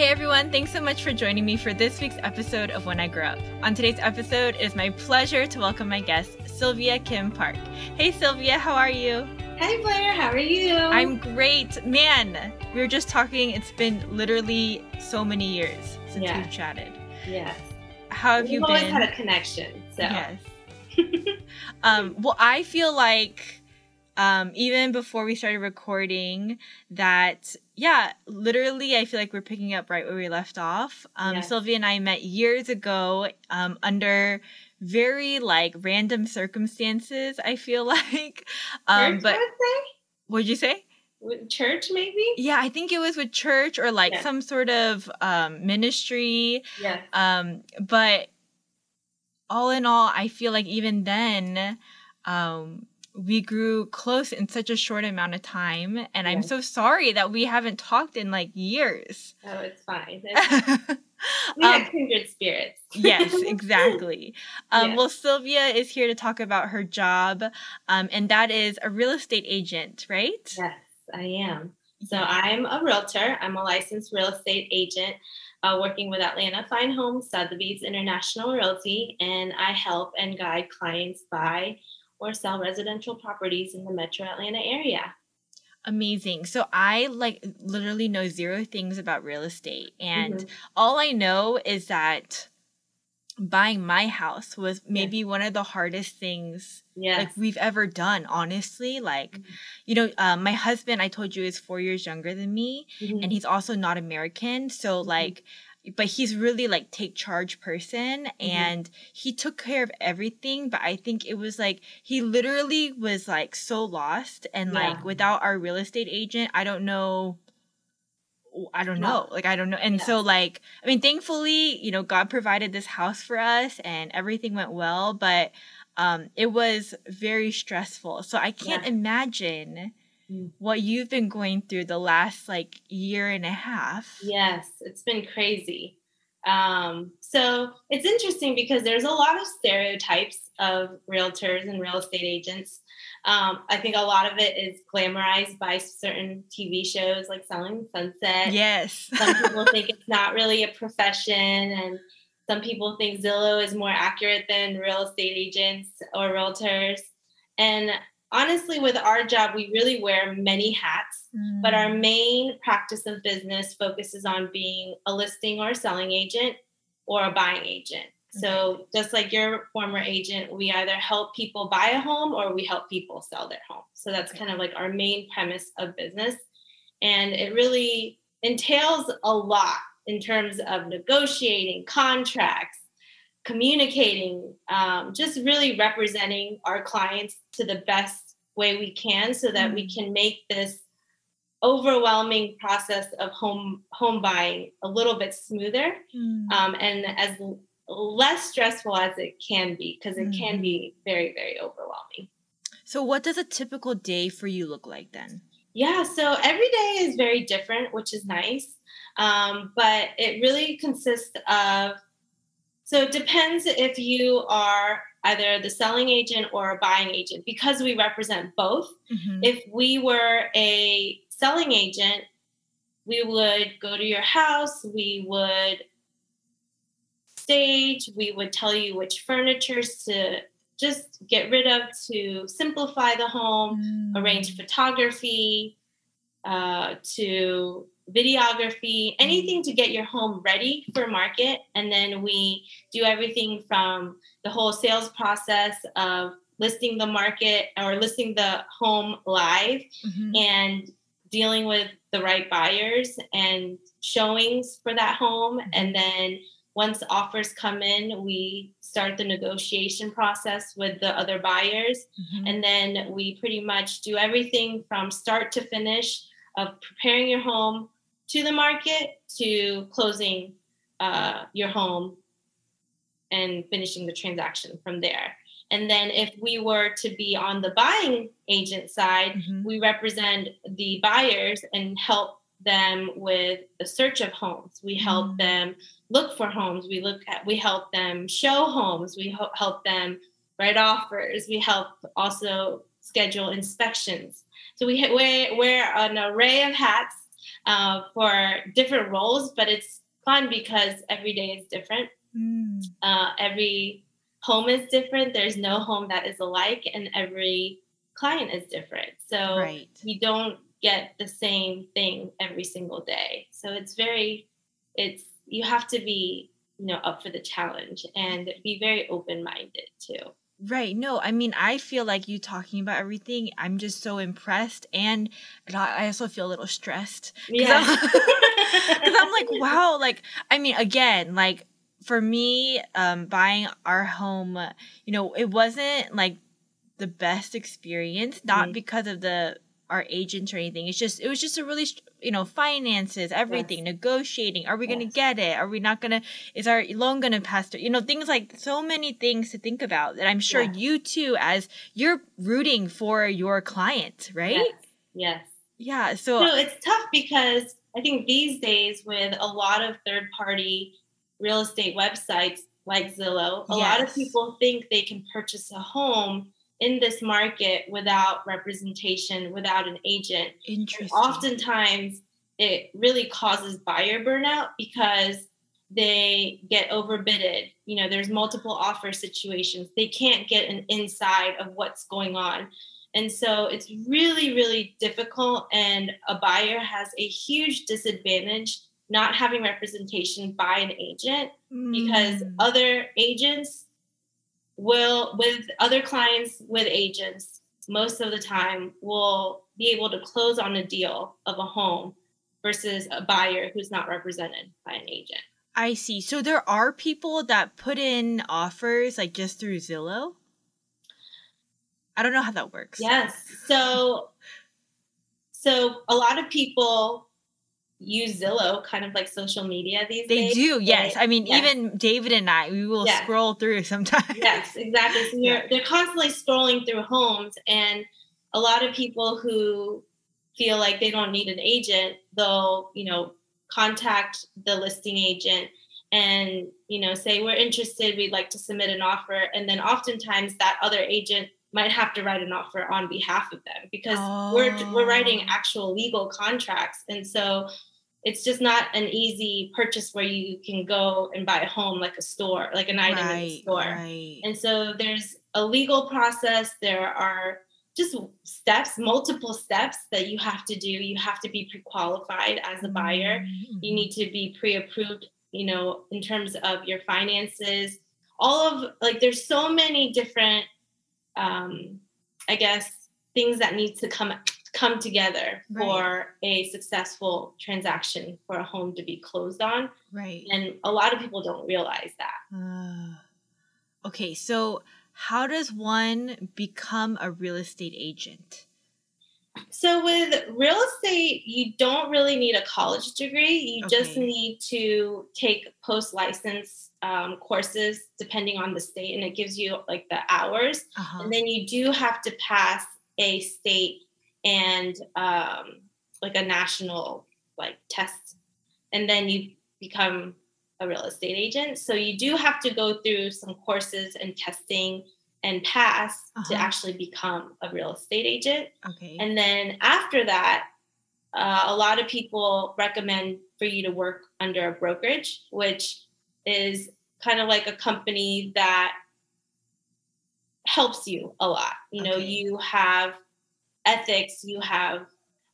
Hey everyone, thanks so much for joining me for this week's episode of When I Grow Up. On today's episode, it is my pleasure to welcome my guest, Sylvia Kim Park. Hey Sylvia, how are you? Hi Blair, how are you? I'm great. Man, we were just talking, it's been literally so many years since Yeah. we've chatted. Yes. How have you been? We've you always had a connection. So Yes. um, well, I feel like um, even before we started recording, that yeah, literally, I feel like we're picking up right where we left off. Um, Yes. Sylvia and I met years ago um, under very like random circumstances. I feel like, um, church, but I would say? what'd you say? With church maybe? Yeah, I think it was with church or like Yeah. some sort of um, ministry. Yes. Um, but all in all, I feel like even then, um, we grew close in such a short amount of time, and I'm so sorry that we haven't talked in like years. Oh, it's fine. We Um, have kindred spirits. yes, exactly. Um. Well, Sylvia is here to talk about her job, um, and that is a real estate agent, right? yes, I am. So I'm a realtor. I'm a licensed real estate agent uh, working with Atlanta Fine Homes, Sotheby's International Realty, and I help and guide clients buy or sell residential properties in the metro Atlanta area. Amazing. So I like literally know zero things about real estate, and Mhm. all I know is that buying my house was maybe one of the hardest things Yes. like we've ever done honestly like Mhm. you know um, my husband i told you is four years younger than me Mhm. and he's also not american so like but he's really like take charge person and he took care of everything but i think it was like he literally was like so lost and like without our real estate agent i don't know I don't know. Like I don't know. And so like I mean thankfully, you know, God provided this house for us and everything went well, but um it was very stressful. So I can't Yeah. imagine. What you've been going through the last like year and a half. Yes, it's been crazy. Um, so it's interesting because there's a lot of stereotypes of realtors and real estate agents. Um, I think a lot of it is glamorized by certain TV shows like Selling Sunset. Yes. Some people think it's not really a profession, and some people think Zillow is more accurate than real estate agents or realtors. And honestly, with our job, we really wear many hats but our Mm. main practice of business focuses on being a listing or a selling agent or a buying agent. So, just like your former agent, we either help people buy a home or we help people sell their home. So, that's kind of like our main premise of business. And it really entails a lot in terms of negotiating contracts, communicating, um, just really representing our clients to the best way we can so that we can make this overwhelming process of home home buying a little bit smoother Mm. um, and as less stressful as it can be because it can Mhm. be very very overwhelming so what does a typical day for you look like then? yeah so every day is very different which is nice um, but it really consists of so it depends if you are either the selling agent or a buying agent because we represent both Mhm. if we were a selling agent, we would go to your house, we would stage, we would tell you which furniture to just get rid of to simplify the home, Mm. arrange photography, uh, to videography, anything to get your home ready for market. And then we do everything from the whole sales process of listing the market or listing the home live Mhm. and dealing with the right buyers and showings for that home. And then once offers come in, we start the negotiation process with the other buyers. Mhm. And then we pretty much do everything from start to finish of preparing your home to the market to closing uh, your home and finishing the transaction from there. And then if we were to be on the buying agent side, Mhm. we represent the buyers and help them with the search of homes. We help Mm. them look for homes. We look at we help them show homes. We ho- help them write offers. We help also schedule inspections. So we ha- wear, wear an array of hats uh, for different roles, but it's fun because every day is different. Mm. Uh, every home is different. There's no home that is alike, and every client is different. So right. you don't get the same thing every single day. So it's very, it's you have to be you know up for the challenge and be very open minded too. Right. No, I mean, I feel like you talking about everything. I'm just so impressed, and I also feel a little stressed. Yeah. Because I'm, I'm, like, wow. Like, I mean, again, like for me, um, buying our home, you know, it wasn't like the best experience. Not mm-hmm. because of the our agent or anything. It's just it was just a really you know finances, everything, yes. negotiating. Are we yes. going to get it? Are we not going to? Is our loan going to pass through? You know things like so many things to think about. That I'm sure you too, as you're rooting for your client, right? Yes. yes. Yeah. So no, it's tough because I think these days with a lot of third party real estate websites like Zillow, a yes. lot of people think they can purchase a home in this market without representation, without an agent. Interesting. oftentimes, it really causes buyer burnout because they get overbidded. You know, there's multiple offer situations. They can't get an inside of what's going on. And so it's really, really difficult. And a buyer has a huge disadvantage not having representation by an agent mm. because other agents will with other clients with agents most of the time will be able to close on a deal of a home versus a buyer who's not represented by an agent. I see. So there are people that put in offers like just through Zillow? I don't know how that works. Yes. So so a lot of people use Zillow kind of like social media these they days. They do, yes. I mean, yes. even David and I, we will yes. scroll through sometimes. Yes, exactly. So yeah. they're constantly scrolling through homes, and a lot of people who feel like they don't need an agent, they'll, you know, contact the listing agent and, you know, say, we're interested, we'd like to submit an offer. And then oftentimes that other agent might have to write an offer on behalf of them because oh. we're we're writing oh. actual legal contracts and so it's just not an easy purchase where you can go and buy a home like a store, like an item right, in the store. Right. And so there's a legal process. There are just steps, multiple steps that you have to do. You have to be pre-qualified as a buyer. Mm-hmm. You need to be pre-approved, you know, in terms of your finances. All of like there's so many different um I guess things that need to come come together right. for a successful transaction for a home to be closed on. Right. And a lot of people don't realize that. Uh, okay, so how does one become a real estate agent? So with real estate, you don't really need a college degree. You okay. just need to take post license um, courses depending on the state, and it gives you like the hours. Uh-huh. And then you do have to pass a state and um, like a national like test, and then you become a real estate agent. So you do have to go through some courses and testing and pass uh-huh. to actually become a real estate agent. Okay. And then after that, uh, a lot of people recommend for you to work under a brokerage, which is kind of like a company that helps you a lot. You know, you have ethics, you have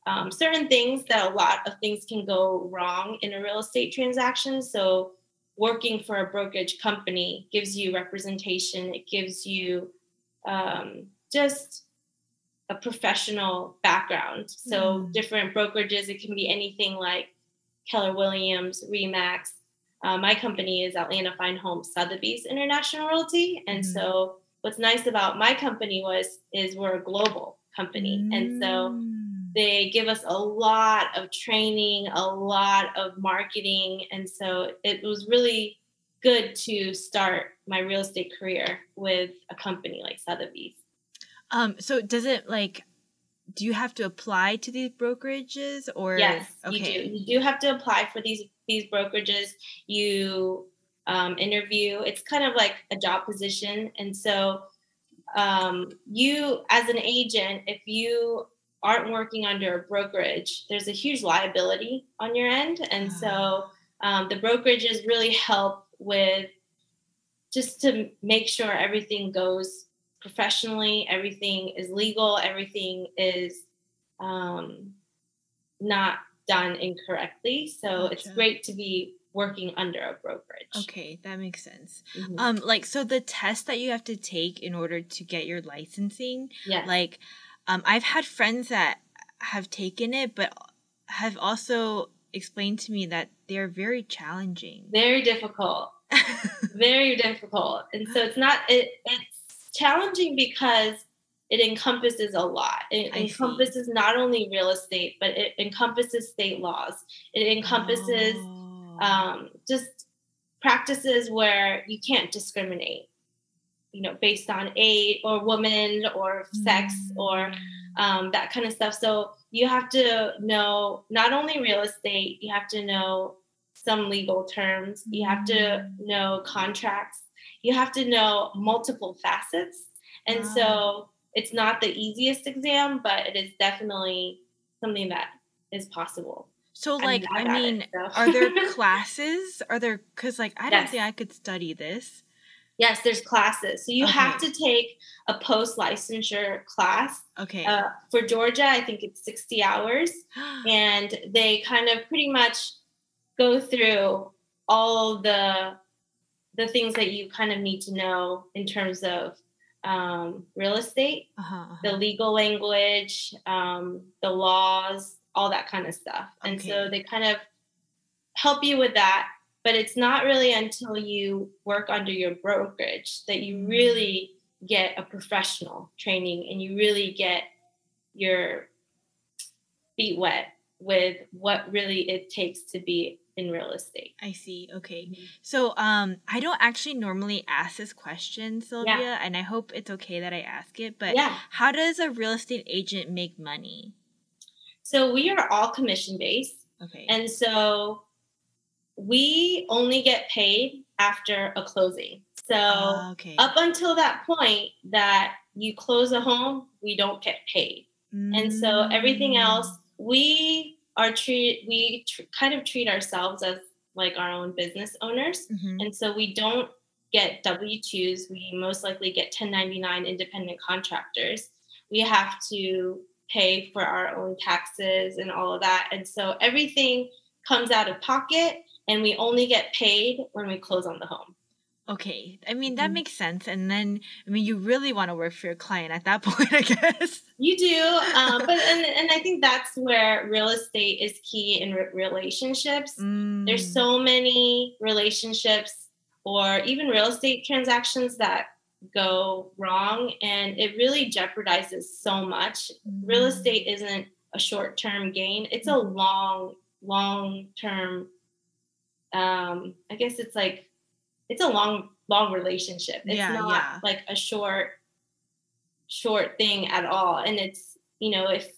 um, certain things that a lot of things can go wrong in a real estate transaction. So, working for a brokerage company gives you representation, it gives you um, just a professional background. So, mm. different brokerages, it can be anything like Keller Williams, Remax. Uh, my company is Atlanta Fine Homes Sotheby's International Realty. And mm. so, what's nice about my company was is we're a global company. Mm. And so mm. they give us a lot of training, a lot of marketing. And so it was really good to start my real estate career with a company like Sotheby's. Um, so does it like do you have to apply to these brokerages or yes okay. you do you do have to apply for these these brokerages you um, interview it's kind of like a job position and so um, you as an agent if you aren't working under a brokerage, there's a huge liability on your end. And so Ah. um, the brokerages really help with just to make sure everything goes professionally, everything is legal, everything is um, not done incorrectly. So it's great to be working under a brokerage. Okay, that makes sense. Mhm. Um, like so the test that you have to take in order to get your licensing, yes. like, um, I've had friends that have taken it, but have also explained to me that they're very challenging. very difficult. very difficult and so it's not it, it's challenging because it encompasses a lot it I see. encompasses not only real estate but it encompasses state laws it encompasses Oh. Um, just practices where you can't discriminate you know based on age or woman or sex or Mm. um, that kind of stuff. So you have to know not only real estate, you have to know some legal terms, you have to Mm. know contracts, you have to know multiple facets. And Wow. so it's not the easiest exam, but it is definitely something that is possible. So like I at it, mean, so. are there classes? Are there cuz like I don't Yes. think I could study this. yes, there's classes. So you have to take a post licensure class. Okay. Uh, for Georgia, I think it's 60 hours. and they kind of pretty much go through all the the things that you kind of need to know in terms of um, real estate, uh-huh, uh-huh. the legal language, um, the laws, all that kind of stuff. And so they kind of help you with that. But it's not really until you work under your brokerage that you Mm. really get a professional training and you really get your feet wet with what really it takes to be in real estate. I see. Okay. So um I don't actually normally ask this question, Sylvia, and I hope it's okay that I ask it, but yeah. how does a real estate agent make money? So we are all commission based. Okay. And so we only get paid after a closing. So Ah, okay. up until that point that you close a home, we don't get paid. And so everything Mm. else, we are treat we tr- kind of treat ourselves as like our own business owners. Mhm. And so we don't get W 2s. We most likely get 1099 independent contractors. We have to pay for our own taxes and all of that. And so everything comes out of pocket and we only get paid when we close on the home. Okay. I mean that Mhm. makes sense. And then I mean you really want to work for your client at that point, I guess. You do, um, but and, and I think that's where real estate is key in re- relationships. There's Mm. so many relationships or even real estate transactions that go wrong, and it really jeopardizes so much. Real Mm. estate isn't a short term gain; it's a long, long term. Um, I guess it's like it's a long, long relationship. It's Yeah, not yeah. like a short, short thing at all. And it's you know if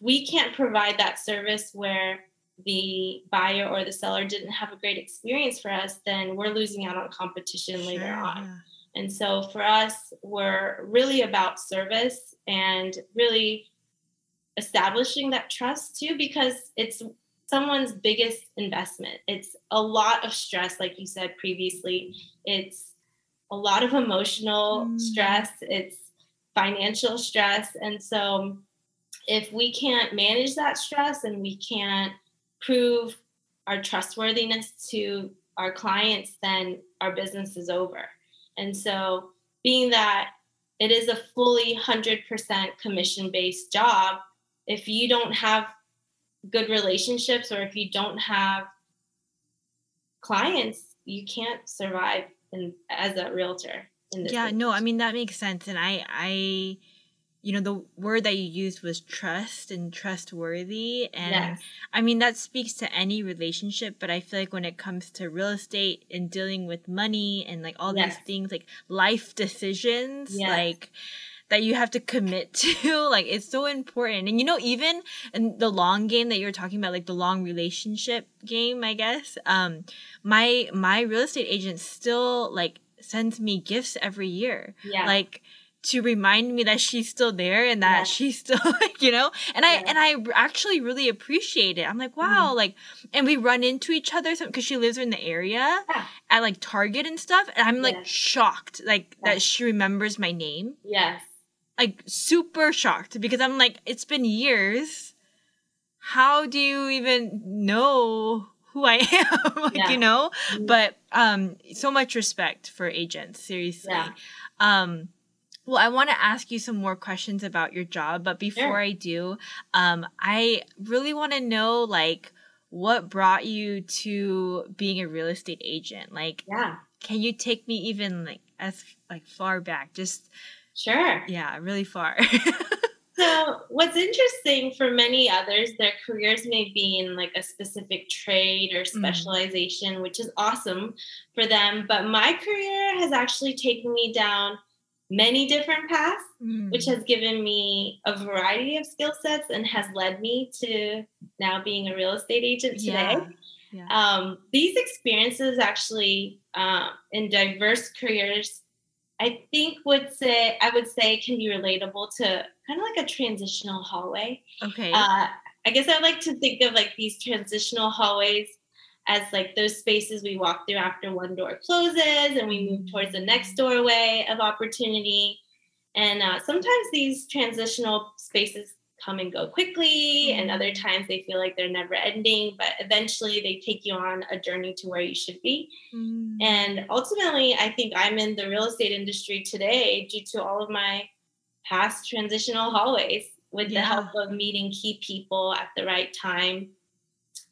we can't provide that service where the buyer or the seller didn't have a great experience for us, then we're losing out on competition later Sure, on. And so for us, we're really about service and really establishing that trust too, because it's someone's biggest investment. It's a lot of stress, like you said previously. It's a lot of emotional Mm. stress, it's financial stress. And so if we can't manage that stress and we can't prove our trustworthiness to our clients, then our business is over. And so, being that it is a fully 100% commission based job, if you don't have good relationships or if you don't have clients, you can't survive in, as a realtor. In this Yeah, no, I mean that makes sense. And I I you know, the word that you used was trust and trustworthy. And yes. I mean, that speaks to any relationship, but I feel like when it comes to real estate and dealing with money and like all Yes. these things, like life decisions, Yes. like that you have to commit to, like it's so important. And you know, even in the long game that you're talking about, like the long relationship game, I guess, um, my my real estate agent still like sends me gifts every year Yeah. like to remind me that she's still there and that Yeah. she's still like, you know, and I Yeah. and I actually really appreciate it. I'm like, wow, like, and we run into each other because she lives in the area Yeah. at like Target and stuff, and I'm like shocked, like that she remembers my name, Yes. like super shocked because I'm like, it's been years. How do you even know who I am? like, you know, Mhm. but um so much respect for agents seriously um well i want to ask you some more questions about your job but before Sure. i do um i really want to know like what brought you to being a real estate agent like Yeah. can you take me even like as like far back just Sure. yeah really far So, what's interesting for many others, their careers may be in like a specific trade or specialization, which is awesome for them. But my career has actually taken me down many different paths, which has given me a variety of skill sets and has led me to now being a real estate agent today. yeah yeah Um, these experiences actually um, in diverse careers, I think would say I would say can be relatable to kind of like a transitional hallway. okay Uh, I guess I like to think of like these transitional hallways as like those spaces we walk through after one door closes and we move towards the next doorway of opportunity. And uh, sometimes these transitional spaces come and go quickly, and other times they feel like they're never ending, but eventually they take you on a journey to where you should be. Mm. And ultimately, I think I'm in the real estate industry today due to all of my past transitional hallways with the help of meeting key people at the right time.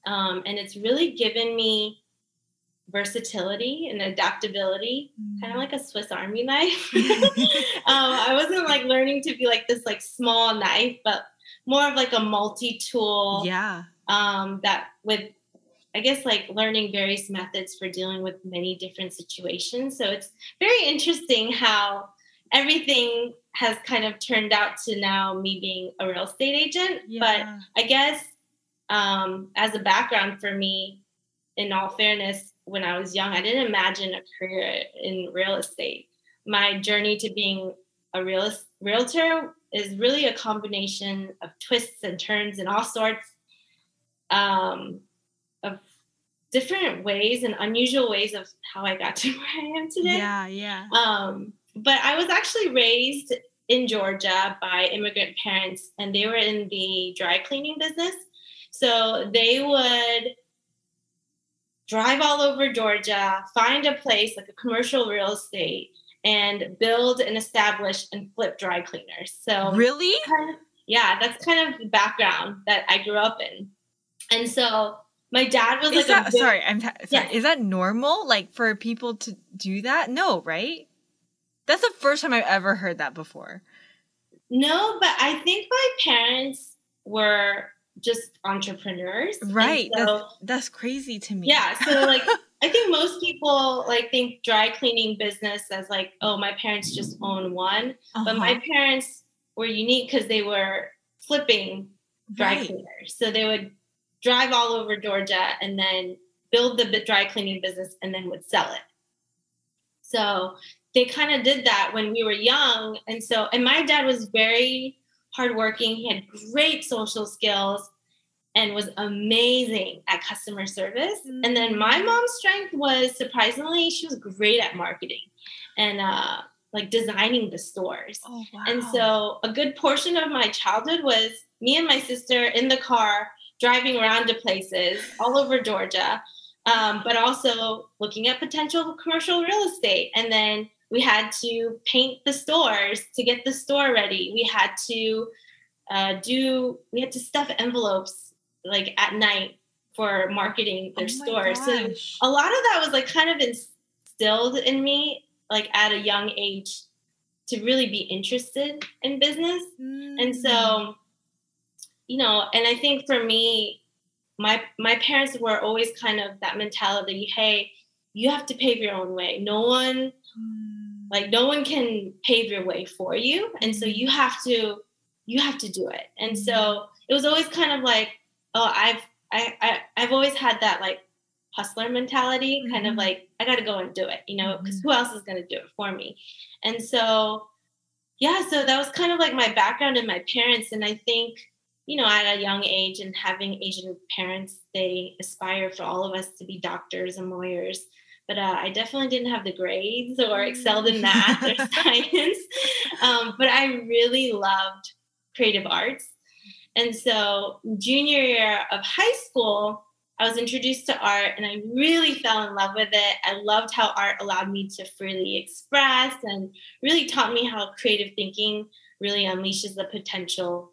Um, and it's really given me versatility and adaptability, kind of like a Swiss Army knife. um, I wasn't like learning to be like this like small knife, but more of like a multi-tool yeah um, that with I guess like learning various methods for dealing with many different situations. So it's very interesting how everything has kind of turned out to now me being a real estate agent. But I guess um, as a background for me, in all fairness, when I was young, I didn't imagine a career in real estate. My journey to being a real realtor is really a combination of twists and turns and all sorts um, of different ways and unusual ways of how I got to where I am today. yeah yeah Um, but I was actually raised in Georgia by immigrant parents, and they were in the dry cleaning business. So they would drive all over Georgia, find a place like a commercial real estate, and build and establish and flip dry cleaners. So really kind of- yeah, that's kind of the background that I grew up in. And so my dad was is like that a big- sorry i'm sorry, Yeah. is that normal like for people to do that no right that's the first time i've ever heard that before No, but I think my parents were just entrepreneurs. right So, that's, that's crazy to me yeah. So like I think most people like think dry cleaning business as like, oh, my parents just own one. But my Uh-huh. parents were unique because they were flipping dry Right. cleaners. So they would drive all over Georgia and then build the dry cleaning business and then would sell it. So they kind of did that when we were young. And so, and my dad was very hardworking. He had great social skills and was amazing at customer service. And then my mom's strength was surprisingly, she was great at marketing and uh, like designing the stores. oh wow And so a good portion of my childhood was me and my sister in the car driving around to places all over Georgia, um, but also looking at potential commercial real estate. And then we had to paint the stores to get the store ready. We had to uh, do, we had to stuff envelopes like at night for marketing their Oh stores. So a lot of that was like kind of instilled in me like at a young age to really be interested in business and Mm. so you know and i think for me my my parents were always kind of that mentality hey you have to pave your own way no one Mm. Like no one can pave your way for you and so you have to you have to do it and so it was always kind of like oh i've i, I i've always had that like hustler mentality kind of Mhm. like i gotta go and do it you know because who else is gonna do it for me and so yeah, so that was kind of like my background and my parents. And I think, you know, at a young age and having Asian parents, they aspire for all of us to be doctors and lawyers. But uh, I definitely didn't have the grades or excelled in math or science. Um, but I really loved creative arts. And so, junior year of high school, I was introduced to art and I really fell in love with it. I loved how art allowed me to freely express and really taught me how creative thinking really unleashes the potential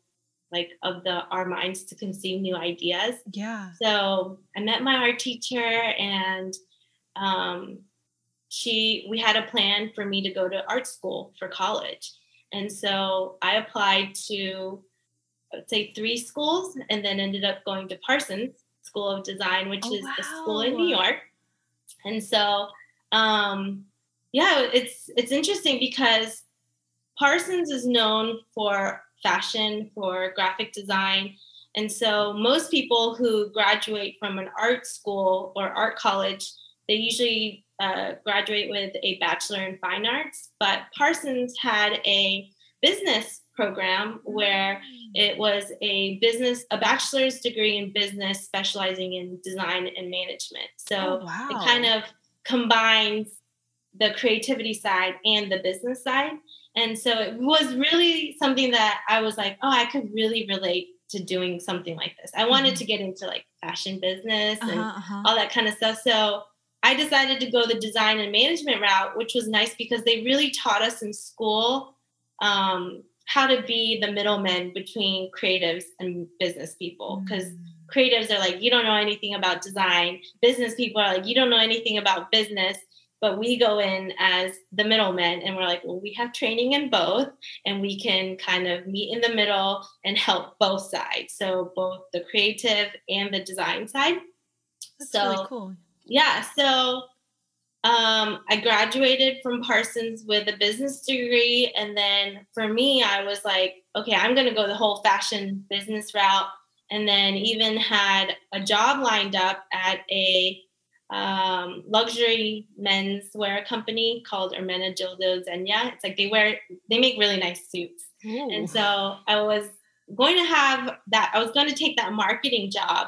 like of the our minds to conceive new ideas. Yeah. So I met my art teacher and um, she we had a plan for me to go to art school for college. And so I applied to I would say three schools and then ended up going to Parsons School of Design, which oh, is wow. a school in New York. And so, um, yeah, it's it's interesting because Parsons is known for fashion, for graphic design. And so most people who graduate from an art school or art college, they usually uh, graduate with a bachelor in fine arts. But Parsons had a business program where mm. it was a business, a bachelor's degree in business specializing in design and management. So oh, wow. it kind of combines the creativity side and the business side. And so it was really something that I was like, oh, I could really relate to doing something like this. I wanted mm-hmm. to get into like fashion business and uh-huh, uh-huh. all that kind of stuff. So I decided to go the design and management route, which was nice because they really taught us in school um, how to be the middleman between creatives and business people. Because mm. creatives are like you don't know anything about design. Business people are like you don't know anything about business. But we go in as the middlemen and we're like well we have training in both and we can kind of meet in the middle and help both sides. So both the creative and the design side. That's so really cool yeah so um, I graduated from Parsons with a business degree. And then for me, I was like, okay, I'm going to go the whole fashion business route. And then even had a job lined up at a um, luxury menswear company called Ermenegildo Zegna. It's like they wear, they make really nice suits. Ooh. And so I was going to have that, I was going to take that marketing job.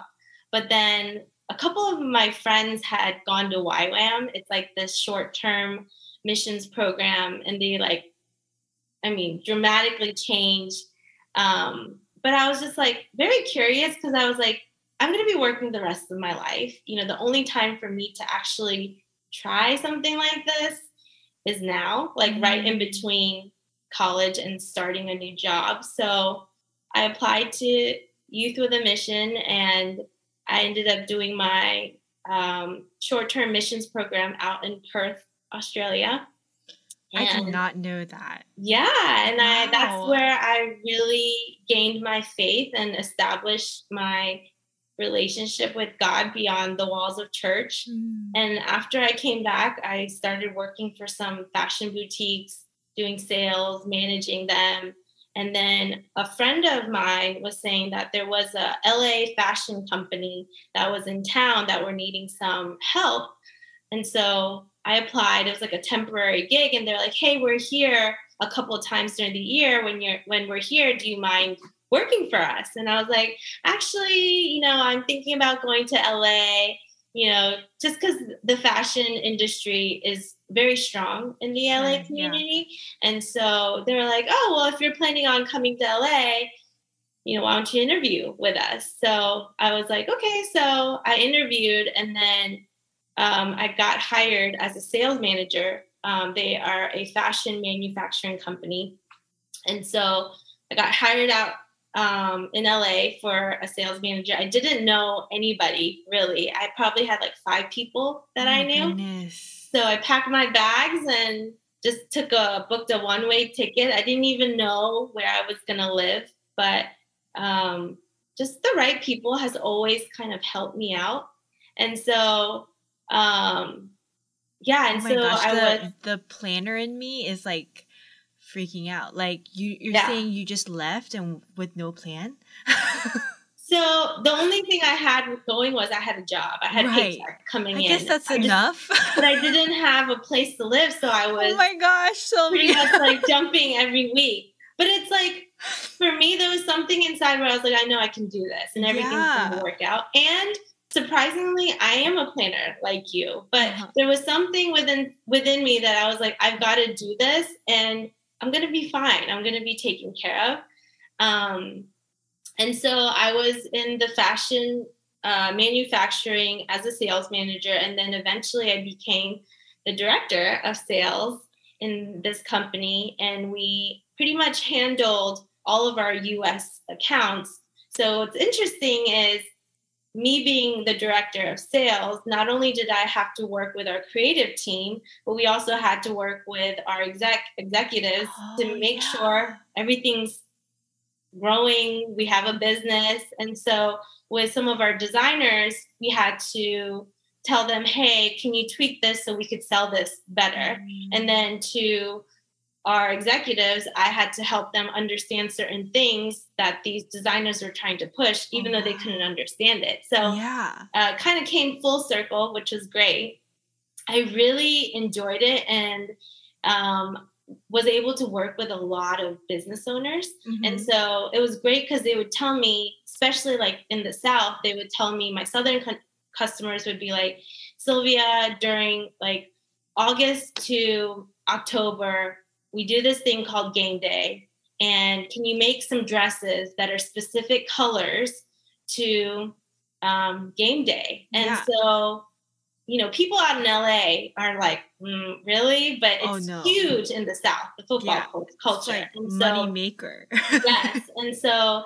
But then a couple of my friends had gone to YWAM. It's like this short term missions program, and they like, I mean, dramatically changed. Um, but I was just like very curious because I was like, I'm going to be working the rest of my life. You know, the only time for me to actually try something like this is now, like mm-hmm. right in mm. between college and starting a new job. So I applied to Youth with a Mission and I ended up doing my um, short term missions program out in Perth, Australia. And I did not know that. Yeah, and wow. I that's where I really gained my faith and established my relationship with God beyond the walls of church. Mm. And after I came back, I started working for some fashion boutiques, doing sales, managing them, and then a friend of mine was saying that there was a LA fashion company that was in town that were needing some help. And so I applied. It was like a temporary gig, and they're like, "Hey, we're here a couple of times during the year. When you're when we're here, do you mind working for us?" And I was like, "Actually, you know, I'm thinking about going to LA you know, just because the fashion industry is very strong in the LA community. Yeah. And so they were like, oh, well, if you're planning on coming to LA, you know, why don't you interview with us? So I was like, okay. So I interviewed and then um, I got hired as a sales manager. Um, they are a fashion manufacturing company. And so I got hired out um, in LA for a sales manager. I didn't know anybody really. I probably had like five people that oh I knew. Goodness. So I packed my bags and just took a booked a one way ticket. I didn't even know where I was gonna live, but um, just the right people has always kind of helped me out. And so, um, yeah, and oh so gosh, I the, was the planner in me is like freaking out. Like you, you're yeah. saying you just left and with no plan. So the only thing I had with going was I had a job. I had Right. paycheck coming I in. I guess that's I just- enough. but I didn't have a place to live, so I was oh my gosh, so pretty much like jumping every week. But it's like for me, there was something inside where I was like, I know I can do this, and everything's Yeah. gonna work out. And surprisingly, I am a planner like you, but Uh-huh. there was something within within me that I was like, I've got to do this, and I'm gonna be fine. I'm gonna be taken care of. Um, and so I was in the fashion uh, manufacturing as a sales manager, and then eventually I became the director of sales in this company, and we pretty much handled all of our US accounts. So what's interesting is me being the director of sales, not only did I have to work with our creative team, but we also had to work with our exec executives to Oh, make yeah. sure everything's growing, we have a business. And so with some of our designers, we had to tell them, hey, can you tweak this so we could sell this better? And then to our executives, I had to help them understand certain things that these designers were trying to push, even though they couldn't understand it. So yeah. uh, kind of came full circle, which was great. I really enjoyed it and um, was able to work with a lot of business owners. And Mhm. so it was great because they would tell me, especially like in the South, they would tell me, my Southern cu- customers would be like, Sylvia, during like August to October, we do this thing called game day. And can you make some dresses that are specific colors to um, game day? And Yeah. so, you know, people out in LA are like, mm, really? But it's Oh, no. huge in the South, the football Yeah. culture. like and so, money maker. yes. And so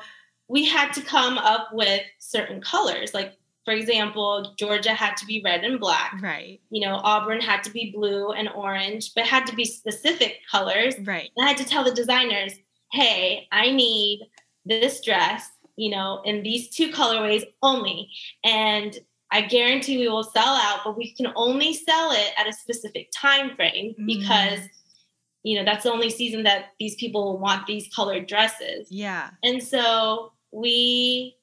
we had to come up with certain colors. Like, for example, Georgia had to be red and black. right. You know, Auburn had to be blue and orange, but had to be specific colors. Right. And I had to tell the designers, hey, I need this dress, you know, in these two colorways only. And I guarantee we will sell out, but we can only sell it at a specific time frame Mm. because, you know, that's the only season that these people will want these colored dresses. Yeah. And so we,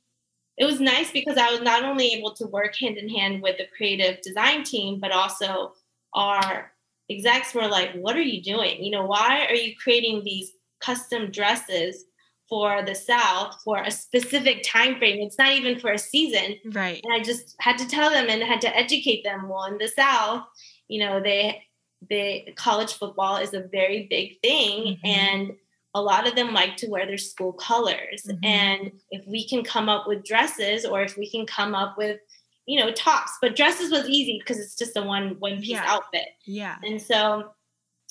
it was nice because I was not only able to work hand in hand with the creative design team, but also our execs were like, what are you doing? You know, why are you creating these custom dresses for the South for a specific time frame? It's not even for a season. Right. And I just had to tell them and had to educate them. Well, in the South, you know, they they college football is a very big thing Mhm. and a lot of them like to wear their school colors. Mhm. And if we can come up with dresses or if we can come up with, you know, tops, but dresses was easy because it's just a one one piece Yeah. outfit. Yeah. And so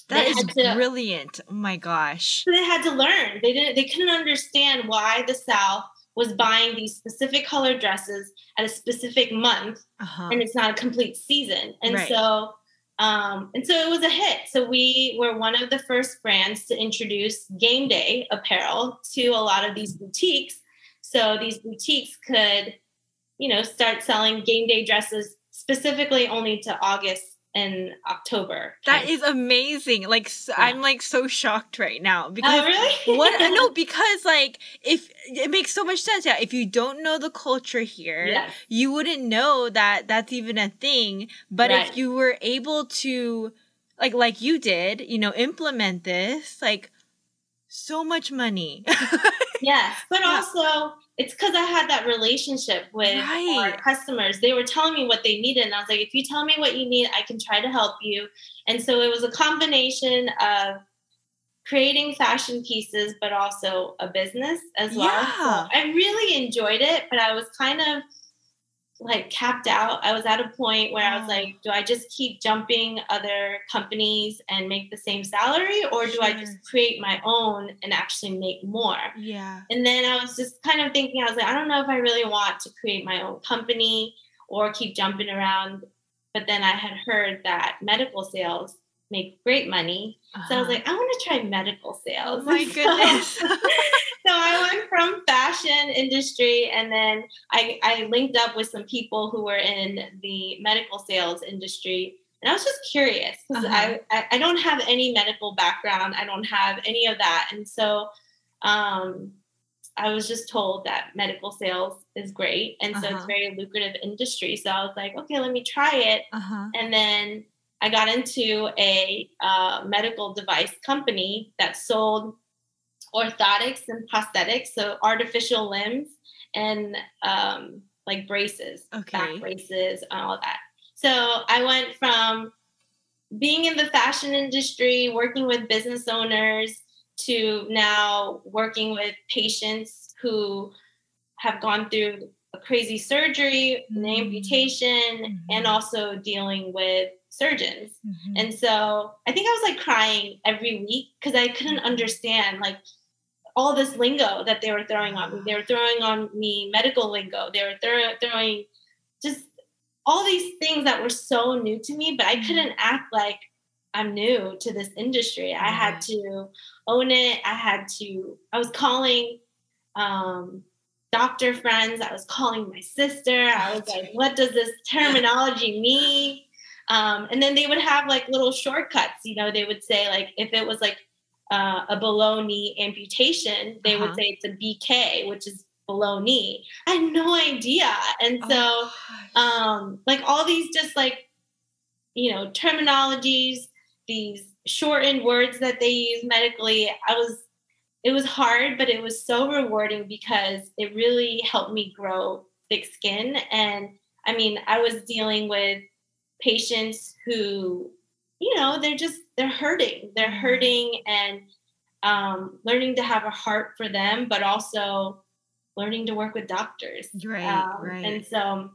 That is to- brilliant. Oh my gosh. they had to learn. They didn't. They couldn't understand why the South was buying these specific color dresses at a specific month, Uh-huh. and it's not a complete season. And Right. so, um, and so it was a hit. So we were one of the first brands to introduce game day apparel to a lot of these boutiques. So these boutiques could, you know, start selling game day dresses specifically only to August and October. That is amazing. Like I'm like so shocked right now oh, because Oh, really? what know because like if it makes so much sense. Yeah, if you don't know the culture here, Yes. you wouldn't know that that's even a thing. But Right. if you were able to, like, like you did, you know, implement this, like, so much money. Yes, but Yeah. also it's because I had that relationship with our customers. They were telling me what they needed, and I was like, if you tell me what you need, I can try to help you. And so it was a combination of creating fashion pieces, but also a business as well. Yeah. So I really enjoyed it, but I was kind of like capped out. I was at a point where I was Oh. like, do I just keep jumping other companies and make the same salary, or do I just create my own and actually make more? yeah. And then I was just kind of thinking, I was like, I don't know if I really want to create my own company or keep jumping around. But then I had heard that medical sales make great money. So I was Uh-huh. like, I want to try medical sales. my So- goodness. so I went from fashion industry and then I, I linked up with some people who were in the medical sales industry. And I was just curious because Uh-huh. I, I, I don't have any medical background. I don't have any of that. And so um, I was just told that medical sales is great. And so Uh-huh. it's very lucrative industry. So I was like, okay, let me try it. Uh-huh. And then I got into a uh, medical device company that sold orthotics and prosthetics, so artificial limbs and um, like braces, Okay. back braces, and all that. So I went from being in the fashion industry, working with business owners, to now working with patients who have gone through a crazy surgery, an Mm. amputation, and Mhm. also dealing with surgeons. Mhm. And so I think I was like crying every week because I couldn't understand like all this lingo that they were throwing on me. They were throwing on me medical lingo. They were throw- throwing just all these things that were so new to me, but I couldn't act like I'm new to this industry. I had to own it. I had to, I was calling um, doctor friends. I was calling my sister. I was like, what does this terminology mean? Um, and then they would have like little shortcuts. You know, they would say like if it was like uh, a below knee amputation, they would Uh-huh. say it's a BK, which is below knee. I had no idea, and so Oh, um, like all these just like you know terminologies, these shortened words that they use medically. I was it was hard, but it was so rewarding because it really helped me grow thick skin. And I mean, I was dealing with patients who, you know, they're just they're hurting. They're Mhm. hurting and um, learning to have a heart for them, but also learning to work with doctors. Right, Um, right. And so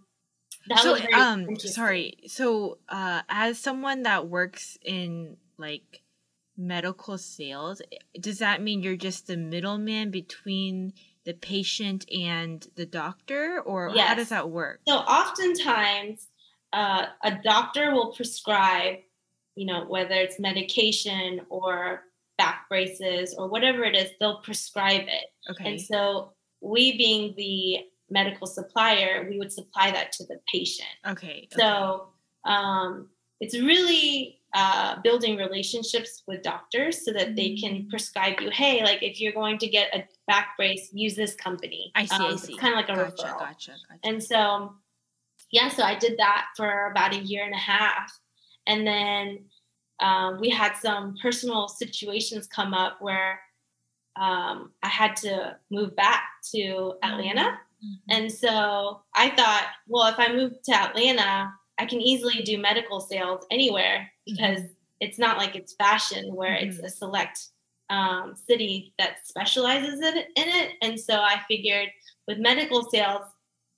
that so was very um sorry so uh as someone that works in like medical sales does that mean you're just the middleman between the patient and the doctor or how does that work So oftentimes, uh, a doctor will prescribe, you know, whether it's medication or back braces or whatever it is, they'll prescribe it. okay And so we, being the medical supplier, we would supply that to the patient. okay okay. So um, it's really uh, building relationships with doctors so that they can Mm. prescribe you, hey, like if you're going to get a back brace, use this company. i see i Um, see It's kind of like a gotcha referral. gotcha gotcha And so, yeah, so I did that for about a year and a half. And then um, we had some personal situations come up where um, I had to move back to Atlanta. Mhm. And so I thought, well, if I move to Atlanta, I can easily do medical sales anywhere because it's not like it's fashion where it's a select um, city that specializes in it, in it. And so I figured with medical sales,